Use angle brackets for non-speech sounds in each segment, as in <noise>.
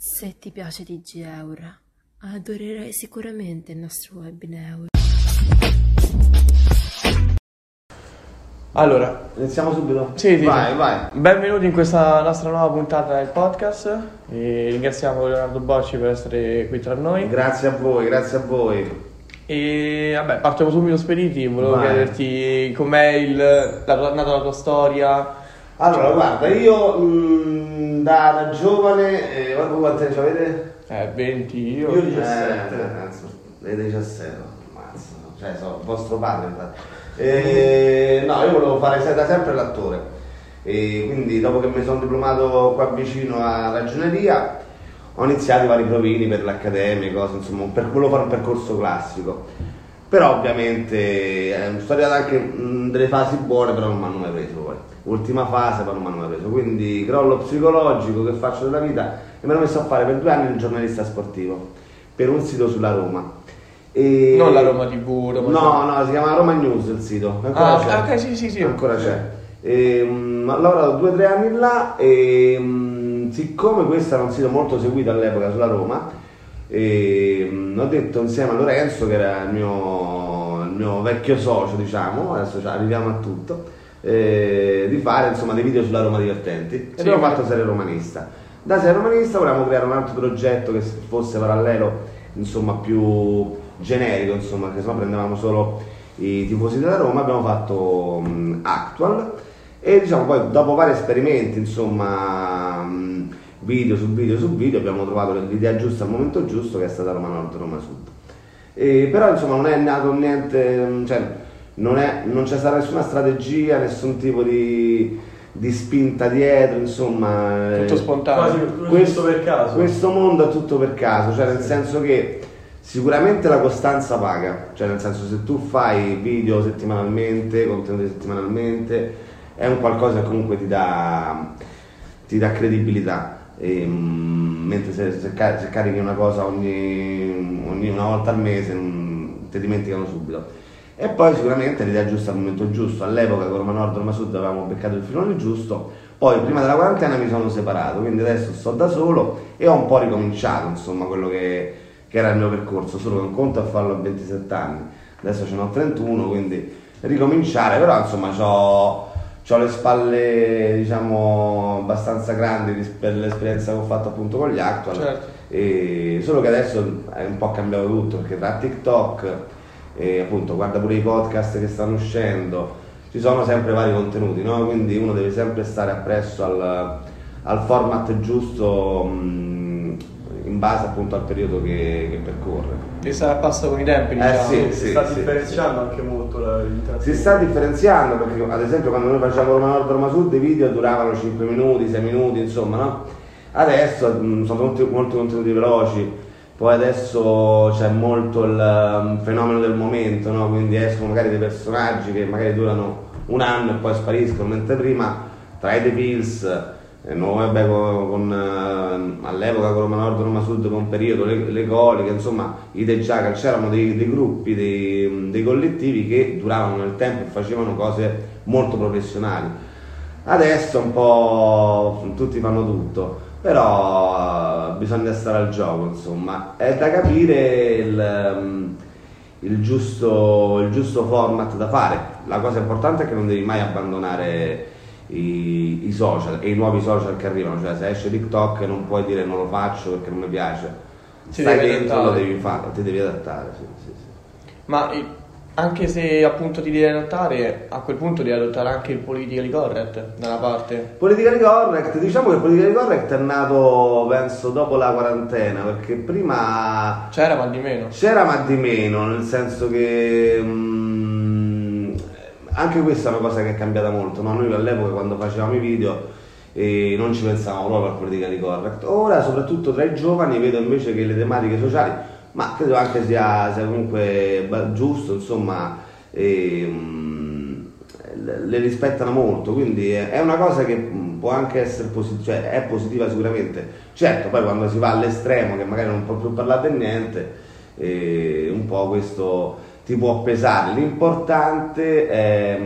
Se ti piace TG Eura, adorerai sicuramente il nostro webinar. Allora, Iniziamo subito? sì, sì, Vai, sì. vai. benvenuti in questa nostra nuova puntata del podcast. E ringraziamo Leonardo Bocci per essere qui tra noi. Grazie a voi, grazie a voi. E vabbè, partiamo subito spediti. Volevo Vai. chiederti com'è il, la, nata la tua storia. Allora, guarda, io mh, da, da giovane, eh, guarda quanti anni avete? Eh, 20, io. Io 17. Eh, cazzo, avete 17, ammazza, cioè sono vostro padre infatti. Eh, no, io volevo fare da sempre l'attore. E quindi dopo che mi sono diplomato qua vicino a ragioneria ho iniziato i vari provini per l'accademia, cose, insomma, per, volevo fare un percorso classico. Però ovviamente eh, sono arrivato anche mh, delle fasi buone, però non mi hanno mai preso. Ultima fase, però non mi hanno mai preso. Quindi crollo psicologico che faccio della vita e mi ero messo a fare per due anni il giornalista sportivo per un sito sulla Roma. E- Non la Roma TV, Roma No, no, si chiama Roma News il sito. Ancora Ah, c'è. ok, sì, sì, sì. Ancora c'è. E, mm, ho lavorato due o tre anni là e mm, siccome questo era un sito molto seguito all'epoca sulla Roma, e, mm, ho detto insieme a Lorenzo, che era il mio, il mio vecchio socio, diciamo, adesso arriviamo a tutto, eh, di fare insomma dei video sulla Roma divertenti. E Sì, abbiamo fatto serie romanista. Da serie romanista volevamo creare un altro progetto che fosse parallelo, insomma, più generico, insomma, che sennò prendevamo solo i tifosi della Roma, abbiamo fatto mh, Actual e diciamo poi dopo vari esperimenti, insomma, mh, video su video su video, abbiamo trovato l'idea giusta al momento giusto che è stata Roma Nord Roma Sud. E, però insomma non è nato niente, cioè non, è- non c'è stata nessuna strategia, nessun tipo di, di spinta dietro, insomma. Tutto eh, spontaneo. Quasi questo per caso. questo mondo è tutto per caso, cioè nel senso che sicuramente la costanza paga, cioè nel senso se tu fai video settimanalmente, contenuti settimanalmente, è un qualcosa che comunque ti dà, ti dà credibilità. Ehm, mentre se, se se carichi una cosa ogni, ogni una volta al mese non- ti dimenticano subito. E poi sicuramente l'idea giusta al momento giusto. All'epoca con Roma Nord e Roma Sud avevamo beccato il filone giusto, poi prima della quarantena mi sono separato, quindi adesso sto da solo e ho un po' ricominciato insomma quello che, che era il mio percorso, solo che un conto a farlo a 27 anni, adesso ce n'ho 31, quindi ricominciare, però insomma ho le spalle diciamo abbastanza grandi per l'esperienza che ho fatto appunto con gli actual. Certo. E solo che adesso è un po' cambiato tutto perché tra TikTok e appunto guarda pure i podcast che stanno uscendo, ci sono sempre vari contenuti, no? quindi uno deve sempre stare appresso al, al format giusto mh, in base appunto al periodo che, che percorre. Che sta a passo con i tempi, Eh, diciamo. sì. si sta differenziando anche molto la- Si sta differenziando perché ad esempio quando noi facevamo Roma Nord Roma Sud i video duravano 5 minuti, 6 minuti, insomma, no? Adesso mh, sono molti, molti contenuti veloci, poi adesso c'è molto il um, fenomeno del momento, no? Quindi escono magari dei personaggi che magari durano un anno e poi spariscono, mentre prima tra i The Pills, eh, no, vabbè, con, con, eh, all'epoca con Roma Nord Roma Sud con periodo, le, le coliche, insomma, i The Jackal, c'erano dei, dei gruppi, dei, dei collettivi che duravano nel tempo e facevano cose molto professionali. Adesso un po' tutti fanno tutto, però eh, bisogna stare al gioco, insomma. È da capire il, ehm, il giusto, il giusto format da fare. La cosa importante è che non devi mai abbandonare i, i social e i nuovi social che arrivano, cioè se esce TikTok non puoi dire non lo faccio perché non mi piace. Ti Stai dentro, lo devi fare, ti devi adattare, sì, sì, sì. Ma anche se appunto ti devi adattare, a quel punto devi adottare anche il politically correct da una parte. Politically correct, diciamo che il politically correct è nato penso dopo la quarantena, perché prima C'era ma di meno. c'era ma di meno, nel senso che mm, anche questa è una cosa che è cambiata molto, no? noi all'epoca quando facevamo i video eh, non ci pensavamo proprio al politically correct, ora soprattutto tra i giovani vedo invece che le tematiche sociali, ma credo anche sia, sia comunque giusto, insomma, ehm, le le rispettano molto, quindi è una cosa che può anche essere positiva, cioè è positiva sicuramente. Certo, poi quando si va all'estremo, che magari non può più parlare di niente, eh, un po' questo ti può pesare. L'importante è,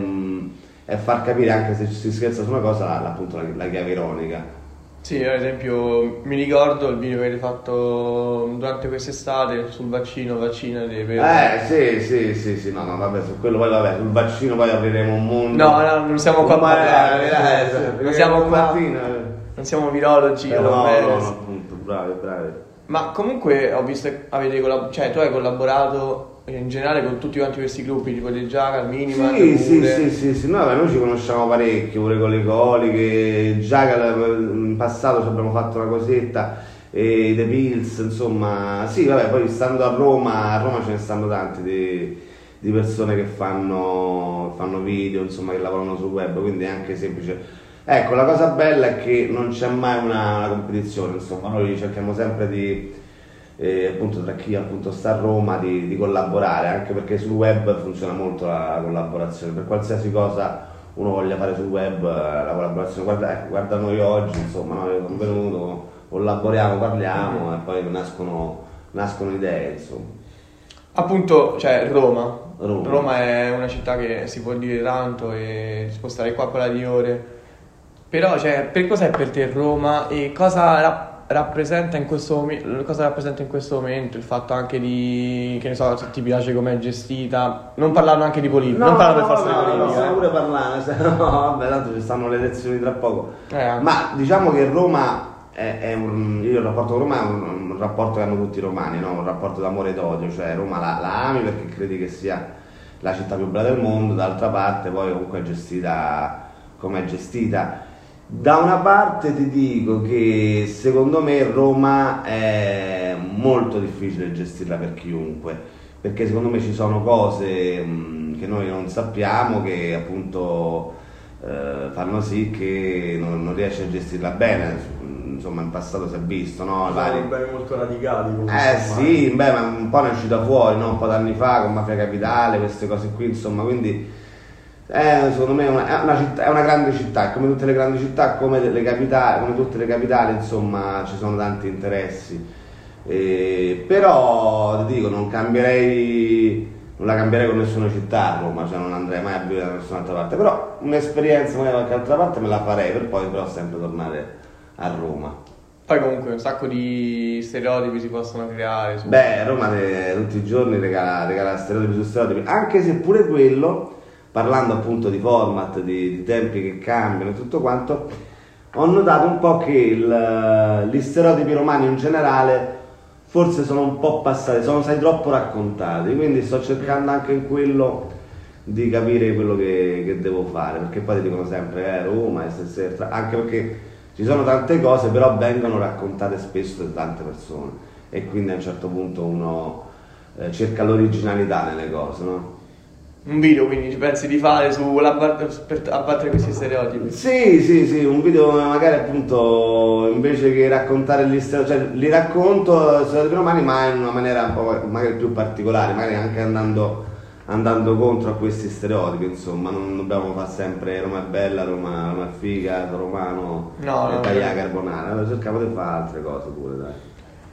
è far capire, anche se si scherza su una cosa, appunto la, la chiave ironica. Sì, ad esempio mi ricordo il video che avete fatto durante quest'estate sul vaccino, vaccinati per... Eh, sì, sì, sì, sì, no, no, vabbè, su quello poi, vabbè, sul vaccino poi apriremo un mondo. No, no, non siamo qua a Ma, parlare, eh, eh, eh, sì, non siamo qua- mattino, eh. Non siamo virologi, Eh, no, no, no, appunto, bravi, bravi. Ma comunque ho visto che avete collab- cioè tu hai collaborato in generale con tutti quanti questi gruppi, tipo De Giaga, Minima, Sì, sì, sì, sì, sì, no, noi ci conosciamo parecchio, pure con le coliche, che in passato ci abbiamo fatto una cosetta, e The Pills, insomma, sì, vabbè, poi stando a Roma, a Roma ce ne stanno tanti di, di persone che fanno, fanno video, insomma, che lavorano sul web, quindi è anche semplice. Ecco, la cosa bella è che non c'è mai una, una competizione, insomma, noi cerchiamo sempre di, eh, appunto tra chi appunto sta a Roma di, di collaborare, anche perché sul web funziona molto la, la collaborazione, per qualsiasi cosa uno voglia fare sul web, eh, la collaborazione, guarda, ecco, guarda noi oggi, insomma, no? io sono venuto, collaboriamo, parliamo e poi nascono, nascono idee, insomma. Appunto, cioè Roma. Roma. è una città che si può dire tanto e si può stare qua quella di ore. Però, cioè, per cos'è per te Roma e cosa ra- rappresenta in questo momento, cosa rappresenta in questo momento il fatto anche di, che ne so, se ti piace com'è gestita, non parlando anche di politica, non parlando per forza no, di no, politica. possiamo eh. pure parlare, se no, vabbè, tanto ci stanno le elezioni tra poco. Eh. Ma diciamo che Roma è, è un. Io il rapporto con Roma è un, un rapporto che hanno tutti i romani, no? un rapporto d'amore ed odio, cioè Roma la, la ami perché credi che sia la città più bella del mondo, d'altra parte poi comunque è gestita come è gestita. Da una parte ti dico che secondo me Roma è molto difficile gestirla per chiunque, perché secondo me ci sono cose mh, che noi non sappiamo che appunto eh, fanno sì che non, non riesci a gestirla bene. Insomma, in passato si è visto, no? Sono Vari- beni molto radicali comunque. eh sì, beh, ma un po' ne è uscita fuori, no? un po' d'anni fa con Mafia Capitale, queste cose qui, insomma, quindi eh, secondo me è una, è una città- è una grande città, come tutte le grandi città, come le capitali, come tutte le capitali, insomma, ci sono tanti interessi. Eh, però ti dico, non cambierei, non la cambierei con nessuna città a Roma, cioè non andrei mai a vivere da nessun'altra parte, però un'esperienza magari da qualche altra parte me la farei per poi però sempre tornare a Roma. Poi comunque un sacco di stereotipi si possono creare. su- Beh, Roma te- tutti i giorni regala, regala stereotipi su stereotipi, anche se pure quello, parlando appunto di format, di, di tempi che cambiano e tutto quanto, ho notato un po' che il- gli stereotipi romani in generale forse sono un po' passati, sono stati troppo raccontati, quindi sto cercando anche in quello di capire quello che, che devo fare, perché poi ti dicono sempre eh, Roma, SSR, anche perché ci sono tante cose, però vengono raccontate spesso da tante persone e quindi a un certo punto uno eh, cerca l'originalità nelle cose, no? Un video quindi ci pensi di fare su per abbattere questi stereotipi. Sì, sì, sì, un video magari appunto invece che raccontare gli stereotipi, cioè li racconto i stereotipi romani ma in una maniera un po' magari più particolare, magari anche andando, andando contro a questi stereotipi, insomma, non dobbiamo fare sempre Roma è bella, Roma, Roma è figa, romano, No, no. carbonara, allora cerchiamo di fare altre cose pure, dai.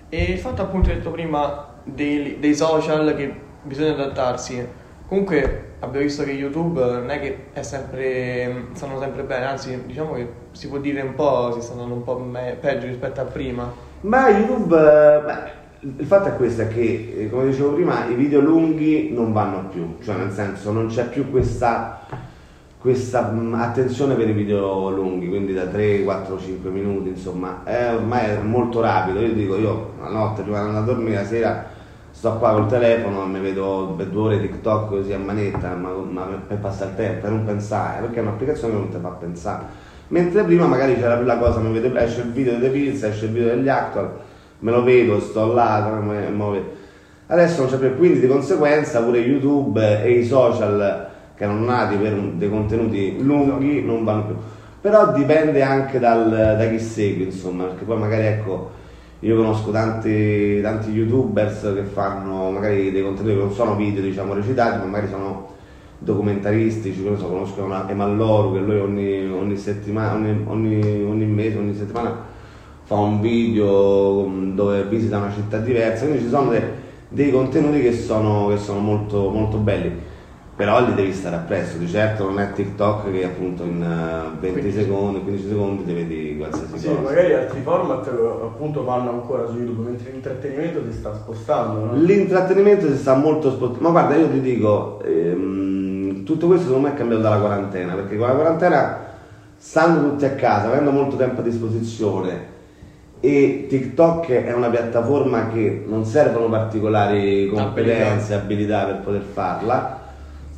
E il fatto appunto detto prima dei, dei social che bisogna adattarsi. Comunque abbiamo visto che YouTube non è che è sempre, stanno sempre bene, anzi diciamo che si può dire un po', si sta andando un po' me- peggio rispetto a prima. Ma YouTube, eh, beh, il fatto è questo, è che eh, come dicevo prima i video lunghi non vanno più, cioè nel senso non c'è più questa, questa mh, attenzione per i video lunghi, quindi da 3, 4, 5 minuti, insomma, è ormai molto rapido, io dico io la notte prima di andare a dormire, la sera sto qua col telefono mi vedo due ore TikTok così a manetta, ma, ma per, passare il tempo, per non pensare, perché è un'applicazione che non ti fa pensare. Mentre prima magari c'era più la cosa, mi vedo, esce il video delle Pills, esce il video degli Actual, me lo vedo, sto là, me, me. Adesso non c'è più, quindi di conseguenza pure YouTube e i social che erano nati per dei contenuti lunghi non vanno più. Però dipende anche dal- da chi segui, insomma, perché poi magari ecco, io conosco tanti, tanti youtubers che fanno magari dei contenuti che non sono video, diciamo, recitati, ma magari sono documentaristici, so, conosco una Emalloru che lui ogni, ogni settimana, ogni, ogni- ogni mese, ogni settimana fa un video mm, dove visita una città diversa, quindi ci sono de- dei contenuti che sono, che sono molto, molto belli. Però li devi stare appresso, di certo non è TikTok che appunto in eh, 20 15. secondi, 15 secondi ti vedi qualsiasi Sì, cosa. magari altri format eh, appunto vanno ancora su YouTube, mentre l'intrattenimento si sta spostando, no? L'intrattenimento si sta molto spostando. Ma guarda, io ti dico, ehm, tutto questo secondo me è cambiato dalla quarantena, perché con la quarantena, stando tutti a casa, avendo molto tempo a disposizione, e TikTok è una piattaforma che non servono particolari competenze, abilità per poter farla.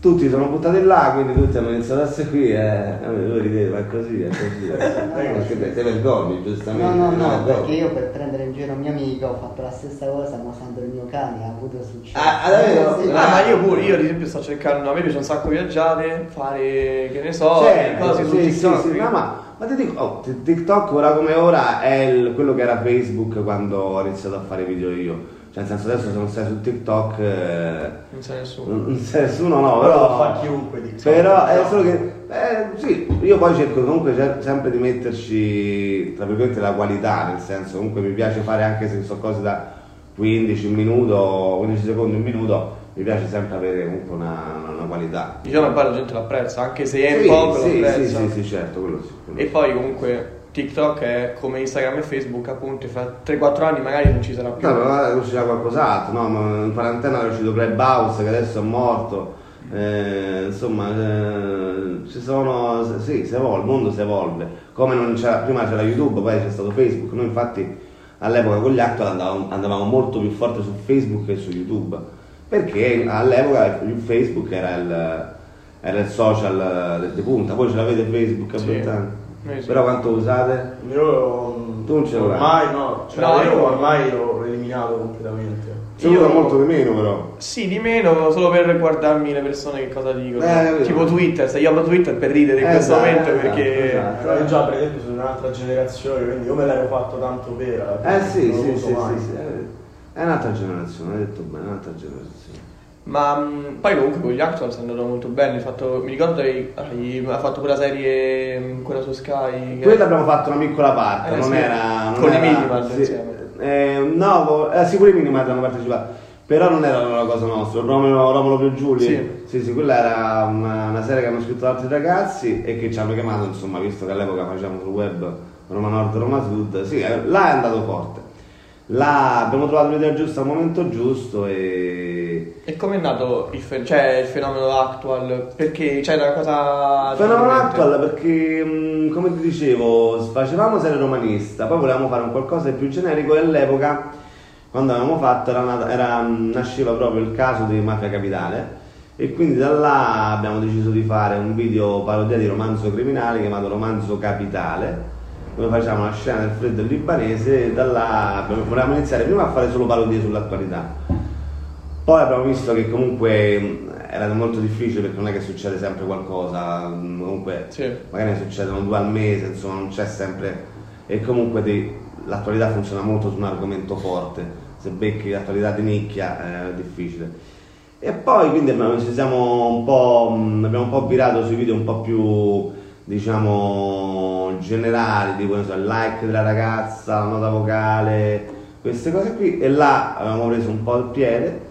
Tutti sono buttati là, quindi tutti hanno iniziato a seguire. Eh, ma è così, è così. È così. Perché te, te vergogni, giustamente. No, no, no, vergogni. perché io per prendere in giro un mio amico ho fatto la stessa cosa mosando il mio cane, ha avuto successo. Ah, ah? Sì, Ah, ma io pure, io ad esempio sto cercando, a me piace un sacco viaggiare, fare, che ne so, Certo, cose su sì, TikTok. sì, sì, no, ma, ma ti dico, oh, TikTok ora come ora è il- quello che era Facebook quando ho iniziato a fare video io. Cioè, nel senso, adesso se non stai su TikTok, eh, Non sa nessuno. non sei nessuno, no, Però però. lo fa chiunque TikTok. Però è solo che, eh, sì, io poi cerco comunque ce- sempre di metterci, tra virgolette, la qualità, nel senso, comunque mi piace fare anche se so cose da 15 minuti, 15 secondi, un minuto, mi piace sempre avere comunque una, una qualità. Diciamo che poi la gente l'apprezza, anche se è Sì, poco sì, sì, sì, sì, certo, quello sì. quello E sì. poi comunque TikTok è come Instagram e Facebook, appunto, fra 3-4 anni magari non ci sarà più. No, però uscirà qualcos'altro, no? Ma in quarantena è uscito Clubhouse che adesso è morto. Eh, insomma, eh, ci sono. Sì, si evolve, il mondo si evolve. Come non c'era, prima c'era YouTube, poi c'è stato Facebook. Noi infatti all'epoca con gli actual andavamo, andavamo molto più forte su Facebook che su YouTube. Perché all'epoca Facebook era il, era il social di punta. Voi ce l'avete Facebook a Sì. 20 anni? Sì. Però quanto usate? Io Tu non ce l'hai? ormai no, cioè No, io ormai l'ho eliminato completamente. Si Io- usa molto di meno però. Sì, di meno, solo per guardarmi le persone che cosa dicono. Eh, tipo Twitter, se io apro Twitter per ridere in Eh, questo esatto, momento esatto, perché... esatto. Però io già per esempio sono un'altra generazione, quindi io me l'ero fatto tanto per. Eh sì, sì, sì, sì, sì, è- È un'altra generazione, hai detto bene, è un'altra generazione. Ma mh, poi comunque con gli Actuals è andato molto bene, fatto- mi ricordo hai ha fatto quella serie, mh, quella su Sky. che- Quella abbiamo fatto una piccola parte, Eh, non sì. era... non Con i era- Minimals sì, insieme. eh, no, eh, sì, pure i Minimals hanno partecipato, però non era una cosa nostra, Romolo, Romolo più Giuli. Sì. sì, sì, quella era una, una serie che hanno scritto altri ragazzi e che ci hanno chiamato, insomma, visto che all'epoca facevamo sul web Roma Nord, Roma Sud, sì, eh, là è andato forte. Là abbiamo trovato l'idea giusta al momento giusto e... E com'è nato il, fe- cioè, il fenomeno Actual? Perché c'è una cosa... Fenomeno differente. actual perché, mh, come ti dicevo, facevamo serie romanista, poi volevamo fare un qualcosa di più generico e all'epoca, quando avevamo fatto, era era, nasceva proprio il caso di Mafia Capitale e quindi da là abbiamo deciso di fare un video parodia di romanzo criminale chiamato Romanzo Capitale, dove facciamo una scena del freddo libanese e da là volevamo iniziare prima a fare solo parodie sull'attualità. Poi abbiamo visto che comunque mh, era molto difficile perché non è che succede sempre qualcosa, mh, comunque Sì. magari ne succedono due al mese, insomma non c'è sempre... E comunque ti- l'attualità funziona molto su un argomento forte, se becchi l'attualità di nicchia è difficile. E poi quindi abbiamo, ci siamo un po', mh, abbiamo un po' virato sui video un po' più diciamo generali, tipo so, il like della ragazza, la nota vocale, queste cose qui e là avevamo preso un po' il piede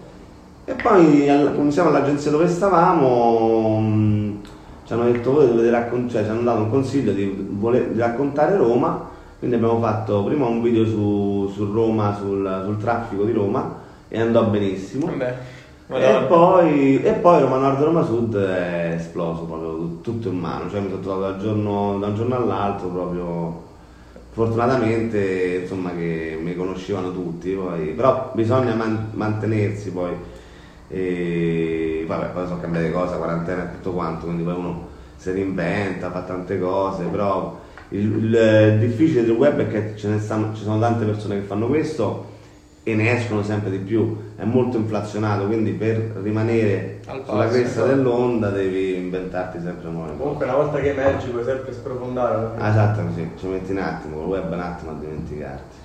e poi quando siamo all'agenzia dove stavamo mh, ci hanno detto voi dovete raccontare, cioè ci hanno dato un consiglio di, voler- di raccontare Roma, quindi abbiamo fatto prima un video su, su Roma, sul, sul traffico di Roma e andò benissimo. Vabbè, E poi, e poi Roma Nord e Roma Sud è esploso proprio tut- tutto in mano, cioè mi sono trovato dal giorno, da un giorno all'altro proprio fortunatamente insomma che mi conoscevano tutti, poi, però bisogna man- mantenersi poi e vabbè poi sono cambiate cose, quarantena e tutto quanto, quindi poi uno si reinventa, fa tante cose, però il, il- il difficile del web è che ce ne stanno, ci sono tante persone che fanno questo e ne escono sempre di più, è molto inflazionato, quindi per rimanere Al sulla passo, cresta esatto. dell'onda devi inventarti sempre nuove cose. Comunque una volta che emergi puoi sempre sprofondare. Ah, esatto, così, ci metti un attimo, col web un attimo a dimenticarti.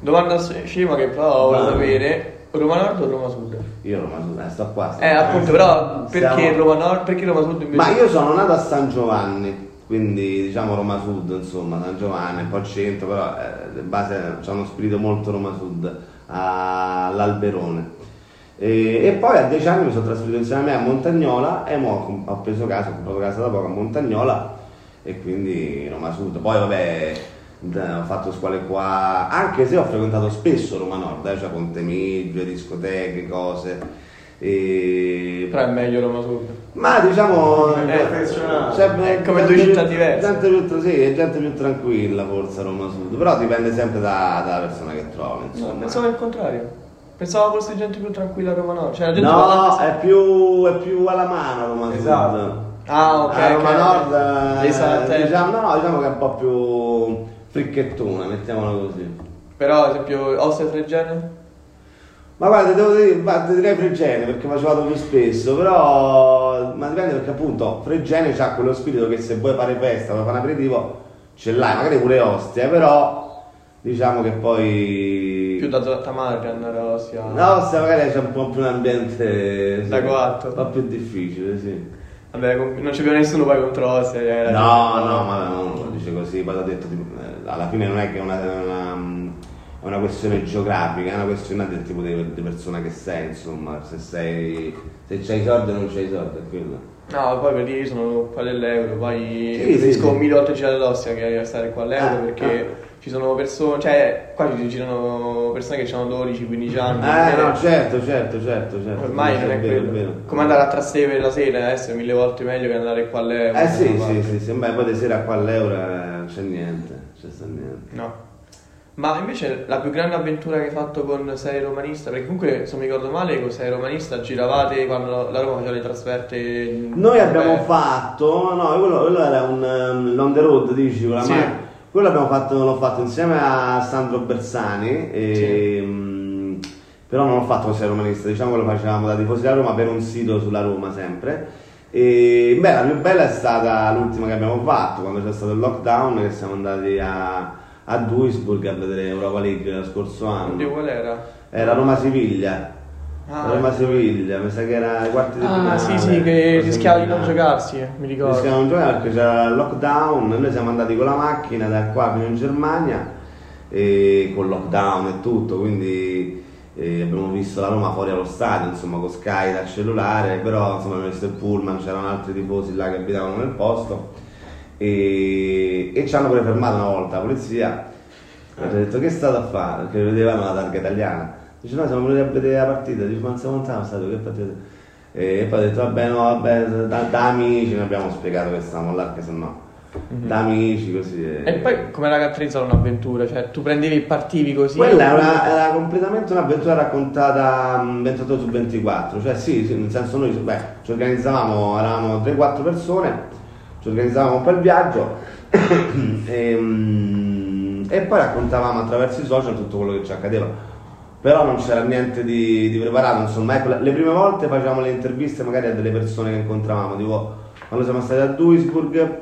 Domanda scema che però Vai. sapere, Roma Nord o Roma Sud? Io Roma Sud, eh, sto qua. sto Eh, qua. appunto, però perché Siamo- Roma Nord, perché Roma Sud invece? Ma io sono nato a San Giovanni, quindi diciamo Roma Sud, insomma, San Giovanni, un po' centro, però eh, di base c'è uno spirito molto Roma Sud, all'Alberone. E, e poi a dieci anni mi sono trasferito insieme a me a Montagnola e mo ho preso casa, ho comprato casa da poco a Montagnola e quindi Roma Sud. Poi vabbè, ho fatto scuole qua, anche se ho frequentato spesso Roma Nord, eh, cioè Ponte Miggio, discoteche, cose. E... Però è meglio Roma Sud. Ma diciamo È professionale. cioè, È come gente due più- città diverse. Gente più, sì, è gente più tranquilla forse Roma Sud, però dipende sempre da- dalla persona che trovi. No, Insomma. pensavo il contrario. Pensavo fosse gente più tranquilla a Roma Nord. Cioè, la gente No, è più, è più alla mano Roma Esatto. Sud. Ah, ok. a Roma ok. Nord eh, diciamo, no, diciamo che è un po' più fricchettona, mettiamola così. Però, ad esempio, Ostia e Fregene? Ma guarda, devo dire, guarda, direi Fregene perché ci vado più spesso, però ma dipende perché appunto Fregene ha quello spirito che se vuoi fare festa, vuoi fare un aperitivo, ce l'hai, magari pure Ostia, però diciamo che poi... Più da Tamara che andare a Ostia. No, Ostia magari c'è un po' più un ambiente... sì, Da coatto. Un po' più difficile, sì. Vabbè, non c'è più nessuno poi contro Ostia. eh, No, no, ma non lo dice così, poi l'ho detto, eh, alla fine non è che è una, è una- una questione geografica, è una questione del tipo di, di persona che sei, insomma, se sei, se c'hai i soldi o non c'hai i soldi, è quello. No, poi per dire io sono qua dell'euro, poi Sì, preferisco sì, sì. mille volte girare ad Ostia che stare qua all'euro Ah, perché ci sono persone, cioè qua ci girano persone che hanno 12-15 anni. Eh no, certo, certo, certo, certo. Ormai sì, non è vero, quello. Come andare a Trastevere la sera adesso è mille volte meglio che andare qua all'euro. Eh sì, sì, sì, sì, beh, poi di sera qua all'euro eh, non c'è niente, non c'è sta niente. No. Ma invece la più grande avventura che hai fatto con Sei Romanista, perché comunque se non mi ricordo male con Sei Romanista giravate quando la Roma faceva le trasferte. in- Noi abbiamo fatto, no, quello, quello era un um, on the road, dici, con la Sì. macchina. Quello abbiamo fatto, l'ho fatto insieme a Sandro Bersani, e, mm, però non l'ho fatto con Sei Romanista, diciamo che lo facevamo da tifosi della Roma per un sito sulla Roma sempre. E beh, la più bella è stata l'ultima che abbiamo fatto, quando c'è stato il lockdown, che siamo andati a, a Duisburg a vedere Europa League lo scorso anno. Oddio, qual era? Era Roma-Siviglia. Ah, Roma-Siviglia, mi sa che era quarti di Ah, finale. sì, sì, che così rischiava di non giocarsi, eh, mi ricordo. Rischiavamo di giocare perché c'era il lockdown, noi siamo andati con la macchina da qua fino in Germania e con lockdown e tutto, quindi eh, abbiamo visto la Roma fuori allo stadio, insomma con Sky dal cellulare, però insomma abbiamo visto il pullman, c'erano altri tifosi là che abitavano nel posto e, e ci hanno pure fermato una volta la polizia ci ha detto che state a fare? Perché vedevano la targa italiana. Dice no, siamo venuti a vedere la partita, dice ma siamo lontano stato, che partita? E poi ha detto vabbè no, vabbè, da, da amici, ne abbiamo spiegato che stavamo là, che se no, da amici così. Mhm. E poi come era caratterizzata un'avventura? Cioè, tu prendevi e partivi così? Quella era, era completamente un'avventura raccontata mm, 28 ore su 24, cioè sì, sì, nel senso noi beh, ci organizzavamo, eravamo 3-4 persone, ci organizzavamo un po' il viaggio <coughs> e, mm, e poi raccontavamo attraverso i social tutto quello che ci accadeva. Però non c'era niente di, di preparato, insomma, ecco, le prime volte facevamo le interviste magari a delle persone che incontravamo, tipo quando siamo stati a Duisburg,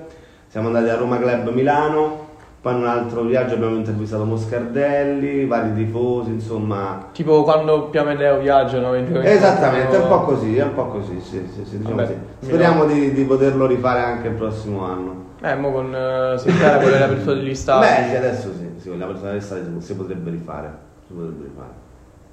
siamo andati a Roma Club Milano, poi in un altro viaggio abbiamo intervistato Moscardelli, vari tifosi, insomma. Tipo quando Piame e Leo viaggiano. Esattamente, è un po' così, è un po' così, sì, sì, sì, diciamo Vabbè, così. Speriamo di, di poterlo rifare anche il prossimo anno. Eh, mo con uh, Sentara con l'apertura degli stadi. Beh, sì, adesso sì, sì, la persona si, si potrebbe rifare. Si potrebbe rifare.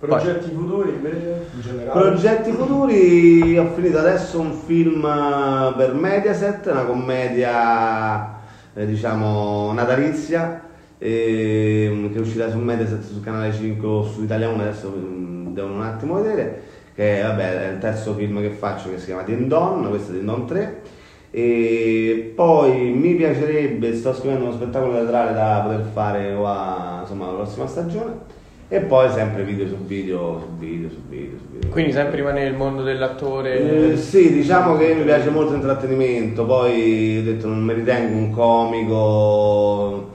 Progetti futuri invece in generale? Progetti futuri, ho finito adesso un film eh, per Mediaset, una commedia eh, diciamo natalizia eh, che è uscita su Mediaset sul canale 5 o su Italia 1, adesso mm, devono un attimo vedere, che vabbè, è il terzo film che faccio che si chiama Din Don, questo è Din Don 3. E poi mi piacerebbe, sto scrivendo uno spettacolo teatrale da poter fare qua, insomma, la prossima stagione. E poi sempre video su video, su video, su video, su video. Quindi sempre rimane nel mondo dell'attore. Eh, sì, diciamo che mi piace molto l'intrattenimento, poi ho detto non mi ritengo un comico,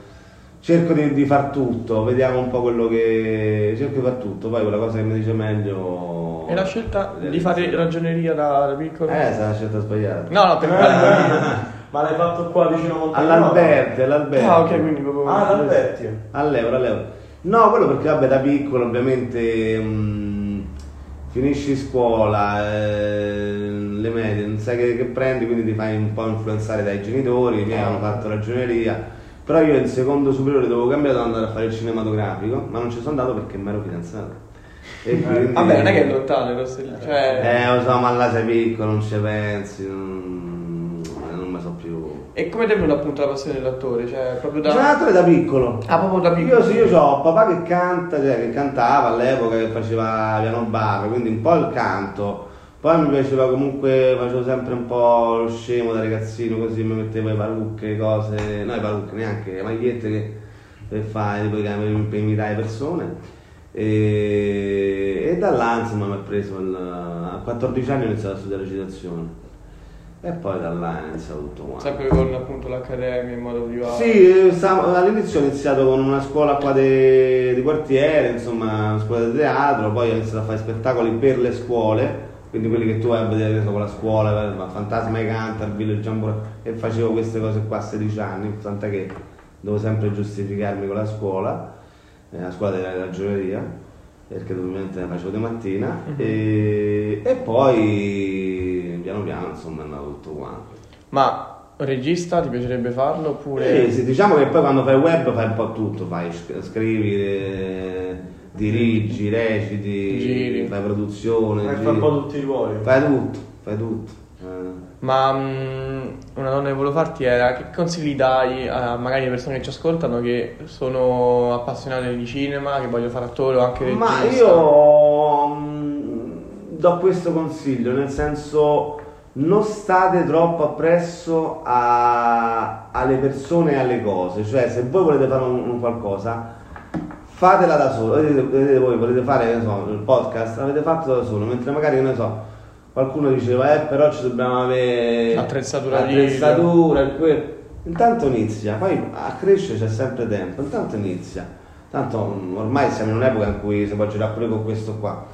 cerco di, di far tutto, vediamo un po' quello che... cerco di far tutto, poi quella cosa che mi dice meglio... E la scelta di fare ragioneria da, da piccolo? Eh, sarà una scelta sbagliata. No, no, per fare... <laughs> Ma l'hai fatto qua vicino a Montagnolo? All'Alberti, all'Alberti. Ah, ok, quindi proprio... Ah, ad Alberti. All'euro, all'euro. No, quello perché vabbè da piccolo ovviamente mm, finisci scuola, eh, le medie, non sai che, che prendi, quindi ti fai un po' influenzare dai genitori, i miei hanno fatto ragioneria, però io il secondo superiore dovevo cambiare, dovevo andare a fare il cinematografico, ma non ci sono andato perché mi ero fidanzato. E quindi- Vabbè, non è che è lontano, lo stai- cioè... Eh, lo so, ma là sei piccolo, non ci pensi, non. E come ti è venuta appunto la passione dell'attore? Cioè, proprio da... Sono attore da piccolo. Ah, proprio da piccolo? Io sì, io ho papà che canta, cioè che cantava all'epoca, che faceva piano bar, quindi un po' il canto. Poi mi piaceva comunque, facevo sempre un po' lo scemo da ragazzino, così mi mettevo le parrucche, cose, no le parrucche neanche, le magliette che per fare, per imitare le persone. E, e da là insomma mi ha preso il, a 14 anni ho iniziato a studiare recitazione. E poi da là è iniziato tutto quanto. Sempre con appunto l'accademia in modo privato. Sì, all'inizio ho iniziato con una scuola qua di, di quartiere, insomma, una scuola di teatro, poi ho iniziato a fare spettacoli per le scuole, quindi quelli che tu vai a vedere con la scuola, eh, Fantasma e Canta, il Village Jambore, e facevo queste cose qua a 16 anni, tant'è che devo sempre giustificarmi con la scuola, eh, la scuola della ragioneria, perché ovviamente la facevo di mattina, e, e poi piano piano insomma è andato tutto quanto. Ma regista ti piacerebbe farlo oppure... Sì, sì, diciamo che poi quando fai web fai un po' tutto, fai, sc- scrivi, eh, dirigi, reciti, Giri. fai produzione, Fai giri. un po' tutti i ruoli. fai tutto, fai tutto. Eh. Ma mm, una domanda che volevo farti era che consigli dai a magari le persone che ci ascoltano che sono appassionate di cinema, che vogliono fare attore o anche regista? Ma io do questo consiglio, nel senso non state troppo appresso a- alle persone e alle cose, cioè se voi volete fare un, un qualcosa fatela da solo, vedete, vedete voi volete fare so, il podcast, l'avete fatto da solo, mentre magari ne so, qualcuno diceva eh però ci dobbiamo avere Attrezzatura di- attrezzatura, il intanto inizia, poi a crescere c'è sempre tempo, intanto inizia. Tanto mm, ormai siamo in un'epoca in cui si può girare pure con questo qua.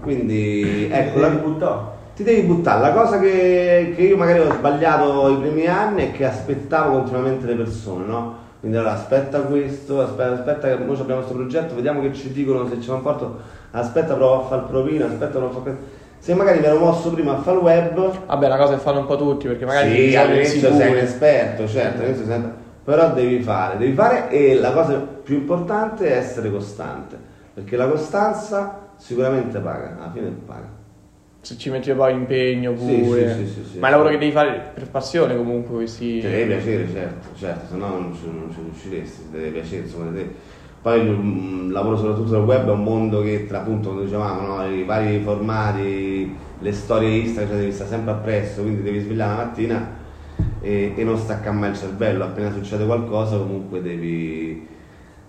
Quindi ecco, la la- buttare. ti devi buttare. La cosa che, che io magari ho sbagliato i primi anni è che aspettavo continuamente le persone, no? Quindi allora aspetta questo, aspetta, aspetta che noi abbiamo questo progetto, vediamo che ci dicono se ci comporto, aspetta provo a fare il provino, aspetta provo a fare questo. Se magari mi ero mosso prima a fare il web, Vabbè, una cosa che fanno un po' tutti perché magari sì, all'inizio sei un esperto, certo, all'inizio sei un- però devi fare, devi fare e la cosa più importante è essere costante, perché la costanza sicuramente paga, alla fine paga. Se ci metti poi impegno pure. sì, sì, sì, sì. Ma è un lavoro che devi fare per passione comunque questi. Ti deve piacere, certo, certo, se no non ci, non ci riusciresti, ti deve piacere, insomma, te. Poi il mm, lavoro soprattutto del web è un mondo che, tra appunto, come dicevamo, no, i vari formati, le storie Instagram, cioè devi stare sempre appresso, quindi devi svegliare la mattina e, e non staccare mai il cervello, appena succede qualcosa comunque devi,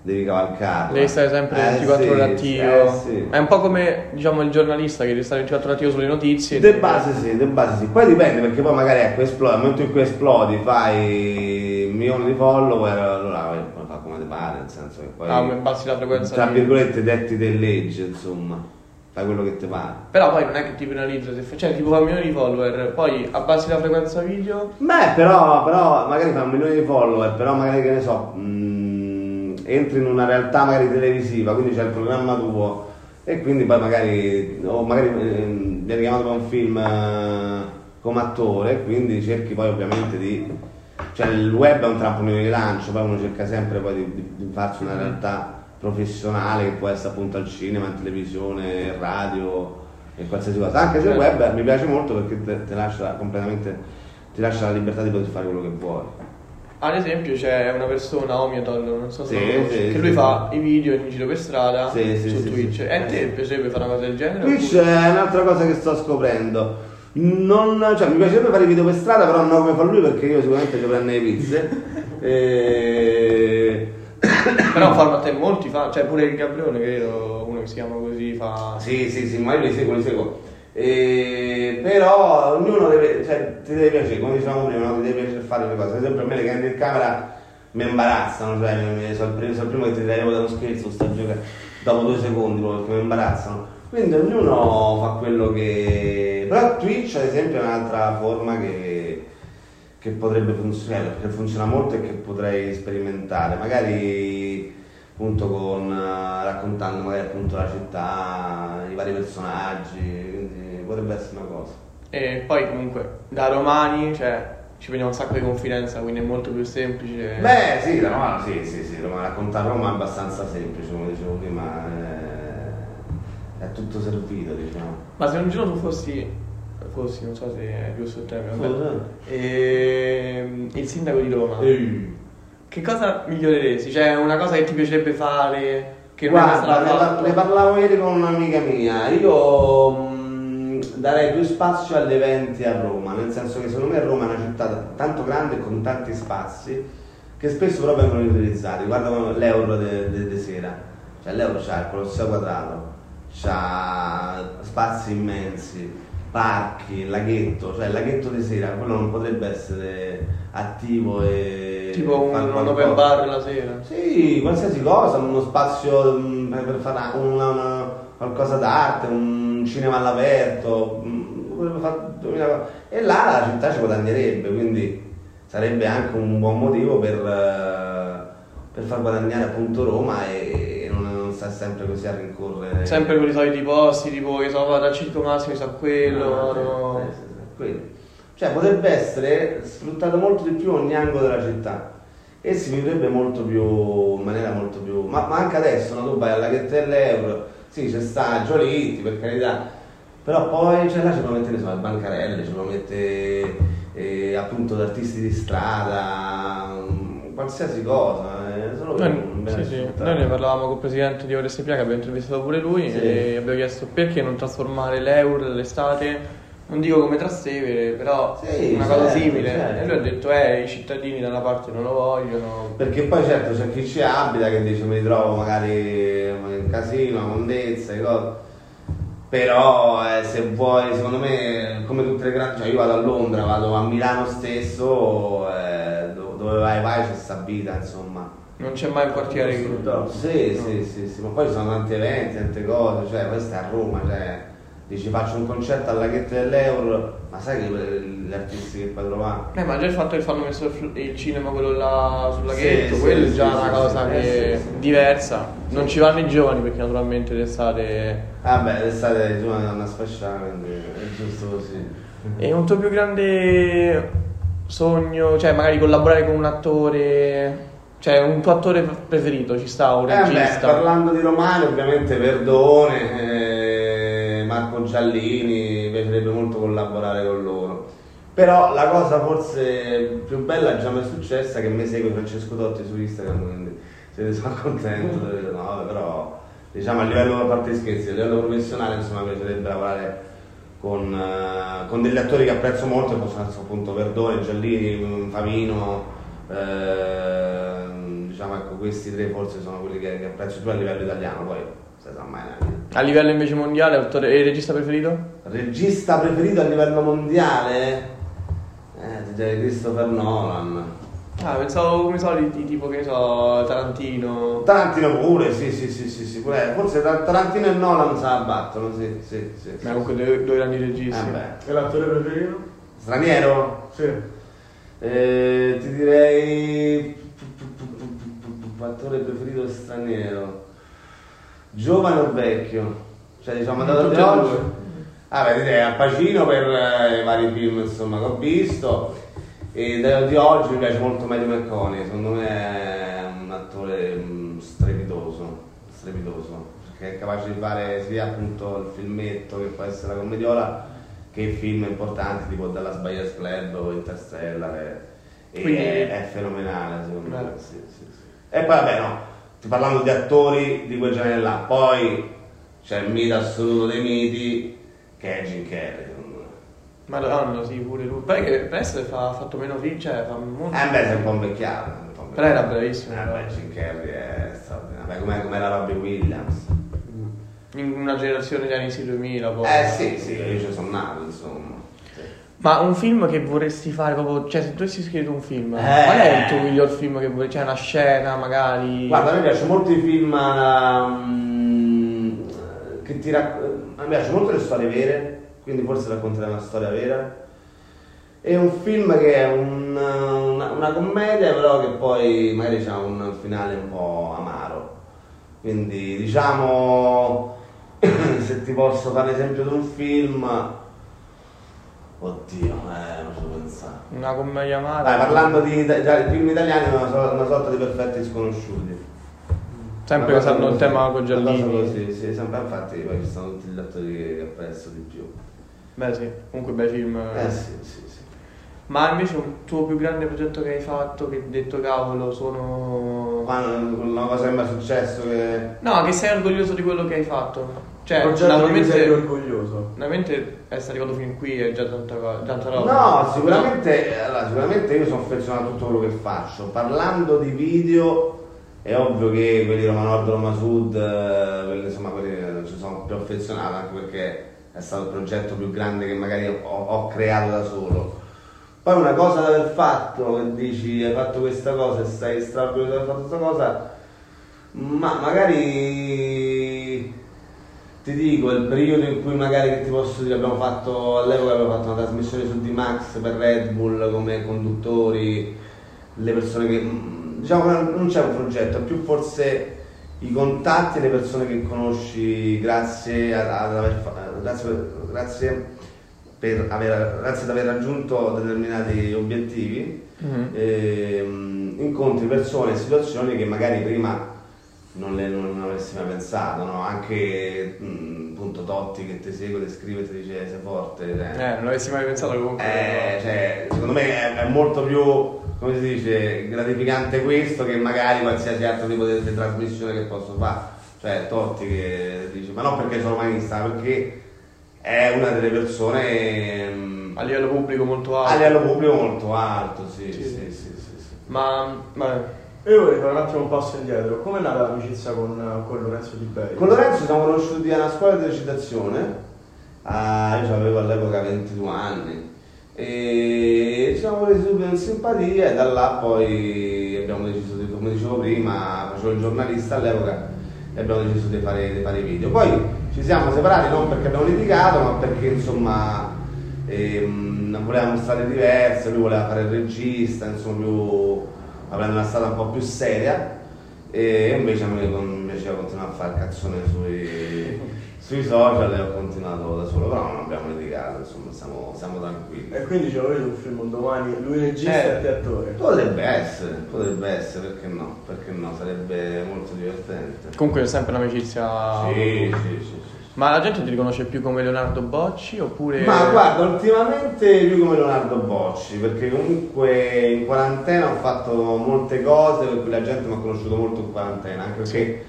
devi cavalcarla. Devi stare sempre Eh, 24 sì, ore attivo. eh, sì. È un po' come diciamo il giornalista che deve stare 24 ore attivo sulle notizie. De base sì, de base sì. Poi dipende perché poi magari ecco esplodi, nel momento in cui esplodi fai un milione di follower, allora vai, puoi fare come ti pare, nel senso che poi Ah, abbassi la frequenza tra virgolette detti del legge, insomma. Fai quello che ti pare. Però poi non è che ti penalizza se fai, cioè tipo fa un milione di follower, poi abbassi la frequenza video. Beh, però, però magari fai un milione di follower, però magari che ne so, mh, entri in una realtà magari televisiva, quindi c'è il programma tuo e quindi poi magari, o magari ehm, vieni chiamato per un film eh, come attore quindi cerchi poi ovviamente di... Cioè il web è un trampolino di lancio, poi uno cerca sempre poi di, di- di farsi una realtà professionale che può essere appunto al cinema, in televisione, radio e qualsiasi cosa. Anche se il Certo. web mi piace molto perché te, te lascia completamente, ti lascia la libertà di poter fare quello che vuoi. Ad esempio c'è una persona, Omiaton, non so se Sì, conosci, sì, che lui sì. fa i video in giro per strada su Twitch. E a te piacerebbe fare una cosa del genere? Twitch oppure- è un'altra cosa che sto scoprendo. Non, cioè, mi piacerebbe fare i video per strada, però non come fa lui perché io sicuramente ci prendo le pizze. <laughs> E... <coughs> Però un format che molti fanno, cioè pure il Gabrione, credo, uno che si chiama così, fa... Sì, sì, sì, ma io li seguo, li seguo. E- Però ognuno deve, cioè, ti deve piacere, come dicevamo prima, no? ti deve piacere fare le cose. Ad esempio a me le candide in camera mi imbarazzano, cioè mi, mi- sono, il primo, sono il primo che ti dai da uno scherzo, sta a giocare dopo due secondi perché mi imbarazzano. Quindi ognuno fa quello che. Però Twitch ad esempio è un'altra forma che, che potrebbe funzionare, che funziona molto e che potrei sperimentare. Magari appunto con raccontando magari appunto la città, i vari personaggi, potrebbe essere una cosa. E poi comunque da romani, cioè ci prendiamo un sacco di confidenza, quindi è molto più semplice. Beh sì, da Roma sì, sì, sì, Roma, raccontare Roma è abbastanza semplice, come dicevo prima. eh, è tutto servito, diciamo. Ma se un giorno tu fossi, fossi, non so se è giusto il termine, Cosa? ehm, il sindaco di Roma, Ehi. che cosa miglioreresti? Cioè, una cosa che ti piacerebbe fare, che non è Guarda, stata fatta? ne parlavo ieri con un'amica mia. Io mh, darei più spazio agli eventi a Roma, nel senso che secondo me Roma è una città tanto grande con tanti spazi che spesso però vengono utilizzati. Guarda l'euro di sera, cioè l'euro c'ha il Colosseo Quadrato, c'ha spazi immensi, parchi, laghetto, cioè il laghetto di sera, quello non potrebbe essere attivo e Tipo un, un open bar la sera. Sì, qualsiasi cosa, uno spazio mm, per fare una- una- qualcosa d'arte, un cinema all'aperto, mm, e là la città ci guadagnerebbe, quindi sarebbe anche un buon motivo per, eh, per far guadagnare appunto Roma e, non, non sta sempre così a rincorrere. Sempre con i soliti posti, tipo che so, vado al Circo Massimo, so quello, No, vado- sì, sì, sì, quello. Cioè potrebbe essere sfruttato molto di più ogni angolo della città e si vivrebbe molto più in maniera molto più. Ma, ma anche adesso no? tu vai alla Ghetta dell'Euro, sì c'è sta Giolitti per carità, però poi cioè, là ci può mettere insomma, bancarelle, ci può mettere eh, appunto artisti di strada, mm, qualsiasi cosa, eh, solo Noi, sì, sì. Noi ne parlavamo con il presidente di ORSPA che abbiamo intervistato pure lui Sì. e abbiamo chiesto perché non trasformare l'euro dell'estate, non dico come Trastevere, però Sì, una cosa certo, simile. certo. E lui ha detto, eh, i cittadini da una parte non lo vogliono. Perché poi certo c'è chi ci abita che dice mi ritrovo magari in casino, a mondezza, cose. Però eh, se vuoi, secondo me, come tutte le grandi, cioè io vado a Londra, vado a Milano stesso, eh, do- dove vai vai c'è sta vita, insomma. Non c'è mai un quartiere che... Sì, sì, sì, sì, ma poi ci sono tanti eventi, tante cose, cioè questa è a Roma, cioè dici faccio un concerto alla Ghetta dell'Euro, ma sai che gli artisti che puoi trovare? Eh, ma già il fatto che fanno messo il, cinema quello là sul laghetto, sì, quello è sì, già sì, una cosa che è diversa. Non ci vanno i giovani perché naturalmente l'estate... Vabbè, l'estate tu è una sfasciata, quindi è giusto così. E un tuo più grande sogno, cioè magari collaborare con un attore, cioè un tuo attore preferito, ci sta, un Eh beh, parlando di romani, ovviamente Verdone, eh, Marco Giallini, mi piacerebbe molto collaborare con loro. Però la cosa forse più bella già mi è successa che mi segue Francesco Totti su Instagram, quindi se ne sono contento. No, vabbè, però diciamo a livello, a parte scherzi, a livello professionale insomma mi piacerebbe lavorare con, eh, con degli attori che apprezzo molto, possono essere appunto Verdone, Giallini, Favino, ehm, diciamo ecco questi tre forse sono quelli che, che apprezzo più a livello italiano, poi sa mai vita. A livello invece mondiale, attore e regista preferito? Regista preferito a livello mondiale? Eh, ti direi Christopher Nolan. Ah, pensavo come soliti, tipo che ne so, Tarantino. Tarantino pure, sì, sì, sì, sì, sì pure. forse Tar- Tarantino e Nolan se la battono, sì, sì, sì. Ma comunque due, due grandi registi. Eh beh. E l'attore preferito? Straniero? Sì. Eh, ti direi attore preferito straniero giovane o vecchio? Cioè diciamo dato Tutte di e oggi. ah beh direi Al Pacino per eh, i vari film insomma che ho visto. E da- di oggi mi piace molto Matthew McConaughey. Secondo me è un attore mm, strepitoso strepitoso. Perché è capace di fare sia appunto il filmetto che può essere la commediola che film importanti tipo Dallas Buyers Club o Interstellar. E Quindi- è, è fenomenale secondo me. Sì, sì, sì. e poi vabbè no sto parlando di attori di quel genere là poi c'è il mito assoluto dei miti che è Jim Carrey Madonna, sì, pure lui. Poi che per essere fa, ha fatto meno film, cioè fa molto. eh beh sei un po' invecchiato Però era bravissimo, eh beh Jim Carrey è straordinario Beh, com'è, com'era Robbie Williams In una generazione degli anni sì 2000 poi. eh sì sì io ci sono nato. Ma un film che vorresti fare proprio, cioè se tu avessi scritto un film, Eh. qual è il tuo miglior film che vorresti, cioè una scena magari... Guarda, a me piacciono molto i film ehm, che ti rac- A me piacciono molto le storie vere, quindi forse racconterei una storia vera. È un film che è un- una, una commedia, però che poi magari ha un finale un po' amaro. Quindi diciamo, <coughs> se ti posso fare l'esempio di un film, oddio, eh, non ci pensare. Una commedia amara. Dai, parlando di, di film italiani, una, una sorta di perfetti sconosciuti. Sempre che sanno il tema con Giallini. così, sì, sempre infatti poi ci sono tutti gli attori che apprezzo di più. Beh sì, comunque bei film. Eh sì, sì, sì. Ma invece un tuo più grande progetto che hai fatto, che hai detto cavolo, sono... Quando una cosa che mi è successo che... No, che sei orgoglioso di quello che hai fatto. Cioè, cui sei naturalmente, orgoglioso. naturalmente essere arrivato fin qui è già tanta, tanta roba. No, sicuramente, allora, sicuramente io sono affezionato a tutto quello che faccio. Parlando di video, è ovvio che quelli Roma Nord, Roma Sud, eh, quelli, insomma, quelli eh, ci sono più affezionato anche perché è stato il progetto più grande che magari ho, ho creato da solo. Poi una cosa da aver fatto, che dici hai fatto questa cosa e sei straordinario di aver fatto questa cosa, ma magari ti dico, il periodo in cui magari che ti posso dire abbiamo fatto all'epoca abbiamo fatto una trasmissione su D-Max per Red Bull come conduttori, le persone che diciamo non c'è un progetto, più forse i contatti e le persone che conosci grazie ad, aver grazie, grazie, per aver, grazie ad aver raggiunto determinati obiettivi Mhm. ehm, incontri persone e situazioni che magari prima non, le, non avresti mai pensato, no? Anche mh, appunto Totti che ti segue, ti scrive e ti dice sei forte. cioè. Eh, non avessi mai pensato comunque. Eh, cioè, secondo me è, è molto più, come si dice, gratificante questo che magari qualsiasi altro tipo di, di trasmissione che posso fare. Cioè Totti che dice, ma non perché sono umanista, ma perché è una delle persone mh, A livello pubblico molto alto. a livello pubblico molto alto, sì, sì, Sì. sì, sì, sì, sì. Ma, ma Io vorrei fare un attimo un passo indietro. Come è nata l'amicizia con, con Lorenzo Di Bei? Con Lorenzo siamo conosciuti a una scuola di recitazione, ah, io avevo all'epoca 22 anni, e ci siamo resi subito in simpatia e da là poi abbiamo deciso, di, come dicevo prima, facevo il giornalista all'epoca e abbiamo deciso di fare, di fare video. Poi ci siamo separati non perché abbiamo litigato, ma perché insomma ehm, volevamo strade diverse, lui voleva fare il regista, insomma più, avendo una strada un po' più seria e invece a me piaceva continuare a fare cazzone sui, sui social e ho continuato da solo, però non abbiamo litigato, insomma siamo, siamo tranquilli. E quindi ce lo vedo un film domani, lui regista Eh. e te attore. Potrebbe essere, potrebbe essere, perché no? Perché no? Sarebbe molto divertente. comunque è sempre un'amicizia. Sì, sì, sì, sì. Ma la gente ti riconosce più come Leonardo Bocci oppure. Ma guarda, ultimamente lui come Leonardo Bocci, perché comunque in quarantena ho fatto molte cose per cui la gente mi ha conosciuto molto in quarantena, anche perché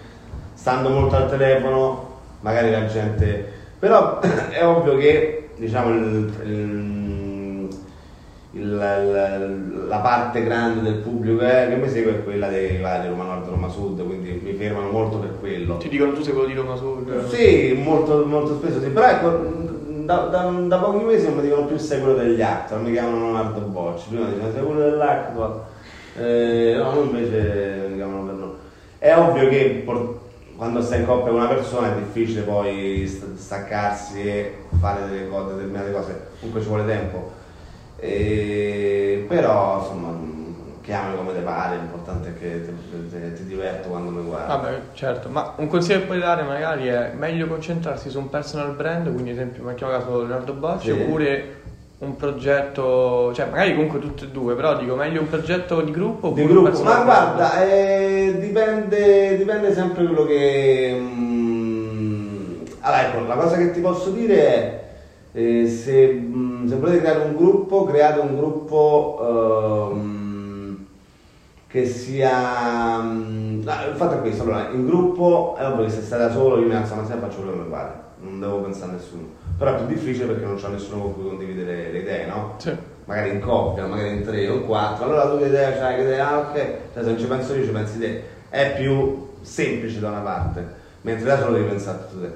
stando molto al telefono, magari la gente... Però <clears throat> è ovvio che, diciamo, il- il- il- il- la parte grande del pubblico che mi segue è quella dei vari Roma Nord, Roma Sud, fermano molto per quello. Ti dicono tu sei quello di Roma Sud. Sì, molto, molto spesso sì, però ecco, da, da- da pochi mesi non mi dicono più sei quello degli actor, mi chiamano Leonardo Bocci, prima dicevano sei quello dell'actor, eh, no, invece mi chiamano per nome. È ovvio che por- quando stai in coppia con una persona è difficile poi st- staccarsi e fare delle cose, determinate cose, comunque ci vuole tempo. E- però insomma chiamami come te pare, l'importante è che ti, diverto quando mi guardi. Vabbè, certo, ma un consiglio che puoi dare magari è meglio concentrarsi su un personal brand, quindi ad esempio mettiamo caso Leonardo Bocci, Sì. oppure un progetto, cioè magari comunque tutte e due, però dico meglio un progetto di gruppo oppure Di un gruppo, personal ma guarda, eh, dipende, dipende sempre quello che... mm, allora ecco, la cosa che ti posso dire è eh, se, mm, se volete creare un gruppo, create un gruppo ehm, che sia... mm, no, il fatto è questo, allora, in gruppo è ovvio che se stai da solo io mi alzo la mattina e faccio quello che mi pare, non devo pensare a nessuno. Però è più difficile perché non c'è nessuno con cui condividere le idee, no? Sì. magari in coppia, magari in tre o in quattro, allora tu che idea c'hai, che idea, ah, ok, cioè se non ci penso io ci pensi te, è più semplice da una parte, mentre da solo devi pensare tutto te.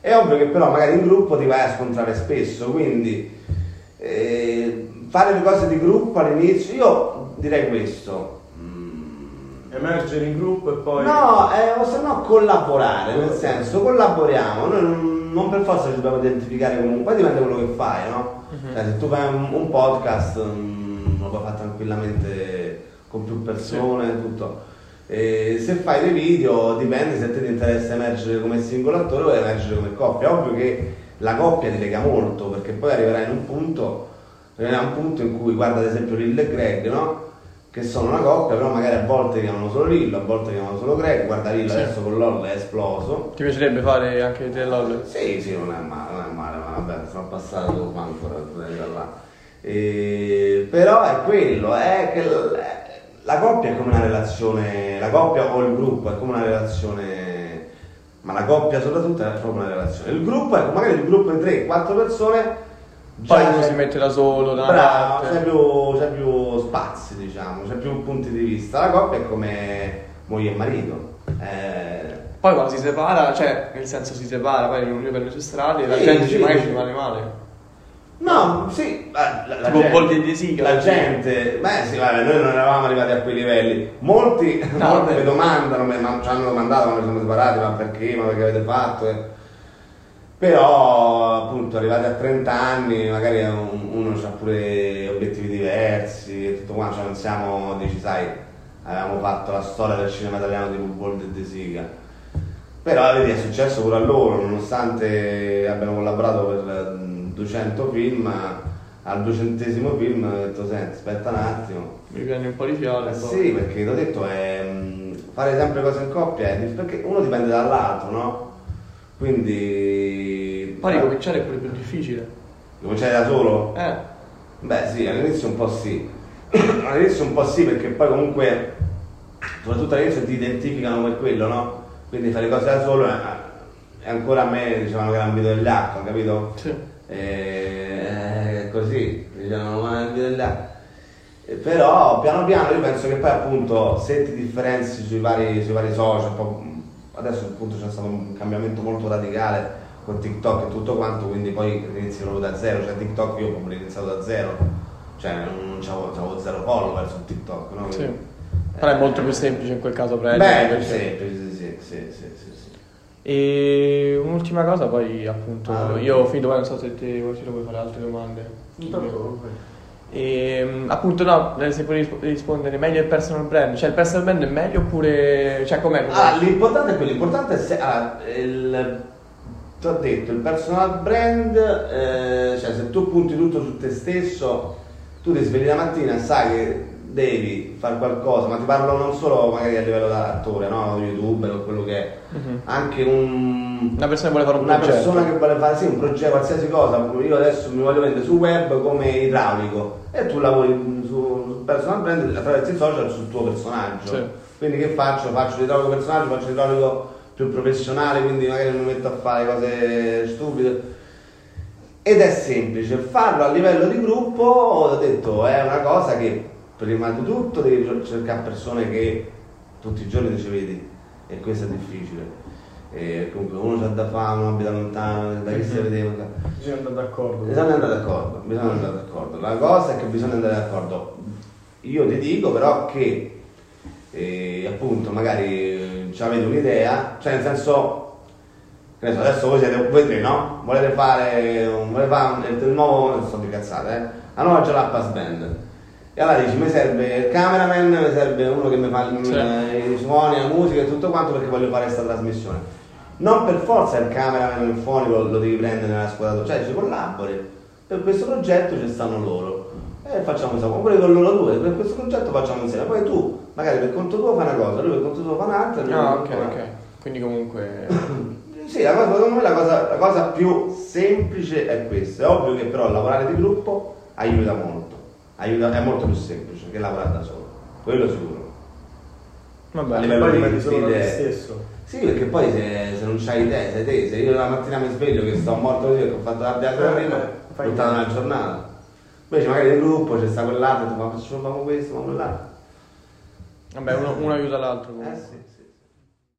È ovvio che però magari in gruppo ti vai a scontrare spesso, quindi eh, fare le cose di gruppo all'inizio, io direi questo. Emergere in gruppo e poi... No, eh, o se no collaborare, nel senso collaboriamo, noi non, non per forza ci dobbiamo identificare comunque, poi dipende da quello che fai, no? Cioè, se tu fai un, un podcast mm, lo puoi fare tranquillamente con più persone, tutto. E se fai dei video dipende se a te ti interessa emergere come singolo attore o emergere come coppia. È ovvio che la coppia ti lega molto, perché poi arriverai in un punto, arriverai a un punto in cui, guarda ad esempio Lil e Greg, no? Che sono una coppia, però magari a volte chiamano solo Lillo, a volte chiamano solo Greg, guarda Lillo Sì. adesso con LOL è esploso. Ti piacerebbe fare anche te LOL? Sì, sì, non è male, non è male, ma vabbè, sono passato ancora da là. E- però è quello, è che la coppia è come una relazione, la coppia o il gruppo è come una relazione, ma la coppia soprattutto è proprio una relazione. Il gruppo è magari il gruppo di 3-4 persone, Poi già uno si mette da solo, da una Bravo, c'è più, c'è più spazi, c'è più punti di vista. La coppia è come moglie e marito. Eh, Poi quando si separa, cioè, nel senso si separa, poi ognuno prende le sue strade, la Sì, gente sì. ci magari ci rimane male. No, sì, la, la, la gente, De Sica. la gente, beh sì, vabbè, noi non eravamo arrivati a quei livelli. Molti, No, molti mi domandano, mi- ma ci hanno domandato quando siamo separati, ma perché, ma perché avete fatto? eh. Però, appunto, arrivati a 30 anni, magari un- uno ha pure obiettivi diversi e tutto quanto, cioè non siamo, dici, sai, avevamo fatto la storia del cinema italiano di Boldi e De Sica. Però vedi, è successo pure a loro, nonostante abbiamo collaborato per mm, 200 film, al duecentesimo film ho detto, senti, aspetta un attimo. Mi prendi un po' di fiale. Eh sì, perché l'ho detto, è, fare sempre cose in coppia, è perché uno dipende dall'altro, no? Quindi... Poi ricominciare è pure più difficile. Cominciare da solo? Eh, Beh sì, all'inizio un po' sì. <coughs> all'inizio un po' sì perché poi comunque, soprattutto all'inizio ti identificano per quello, no? Quindi fare cose da solo è, ancora a me dicevano che era un video degli acqua, capito? sì. E, è così, dicevano ma è un video degli acqua. Eh, Però piano piano io penso che poi appunto se ti differenzi sui vari, sui vari social, adesso appunto c'è stato un cambiamento molto radicale con TikTok e tutto quanto, quindi poi inizi proprio da zero, cioè TikTok io ho proprio iniziato da zero, cioè non c'avevo, c'avevo zero follower su TikTok, no? Sì. Quindi, Però è eh, molto più semplice in quel caso prendere. Beh, più semplice, sì, sì, sì, sì, sì, sì. E un'ultima cosa, poi appunto, Ah. io ho finito, non so se te se vuoi fare altre domande. E mm, appunto no, se puoi rispo- rispondere meglio il personal brand, cioè il personal brand è meglio oppure, cioè com'è? com'è? Ah, l'importante è quello, l'importante è se. ah, il, ti ho detto, il personal brand, eh, cioè se tu punti tutto su te stesso, tu ti svegli la mattina sai che devi fare qualcosa, ma ti parlo non solo magari a livello da attore, no? youtuber o quello che è, Mhm. anche un, Una persona che vuole fare un una progetto. persona che vuole fare sì, un progetto, qualsiasi cosa, io adesso mi voglio vendere su web come idraulico e tu lavori su, su personal brand attraverso i social sul tuo personaggio. Sì. Quindi che faccio? Faccio l'idraulico personaggio, faccio l'idraulico più professionale, quindi magari non mi metto a fare cose stupide. Ed è semplice, farlo a livello di gruppo, ho detto, è una cosa che prima di tutto devi cercare persone che tutti i giorni ti ci vedi e questo è difficile. E comunque uno c'ha da fare, uno abita lontano, da chi si vedeva. Bisogna andare d'accordo. Bisogna andare d'accordo, bisogna andare d'accordo. La cosa è che bisogna andare d'accordo. Io ti dico però che eh, appunto magari ci avete un'idea, cioè nel senso, so, adesso voi siete voi tre, no? Volete fare, un, volete fare il nuovo, non sto di cazzate, eh? La nuova Jalapas Band. E allora dici, mi serve il cameraman, mi serve uno che mi fa Sì. i suoni, la musica e tutto quanto perché voglio fare questa trasmissione. Non per forza il cameraman il fonico lo devi prendere nella squadra, cioè ci collabori. Per questo progetto ci stanno loro. E facciamo insomma, oppure con loro due, per questo progetto facciamo insieme. Poi tu, magari per conto tuo fai una cosa, lui per conto tuo fa un'altra. lui Ah, ok, ok. Quindi comunque... Sì, la cosa, secondo me la cosa, la cosa più semplice è questa. È ovvio che però lavorare di gruppo aiuta molto. Aiuta- è molto più semplice che lavorare da solo. Quello sicuro. A Vabbè, livello Poi di solo te stesso. Sì, perché poi se, se non c'hai idee, sei te, se io la mattina mi sveglio che sto morto così perché ho fatto la teatro Eh, prima, eh, ho buttato una giornata. Invece magari nel gruppo c'è sta quell'altro, ma facciamo questo, famo quell'altro. vabbè uno, uno aiuta l'altro Eh comunque. sì, sì.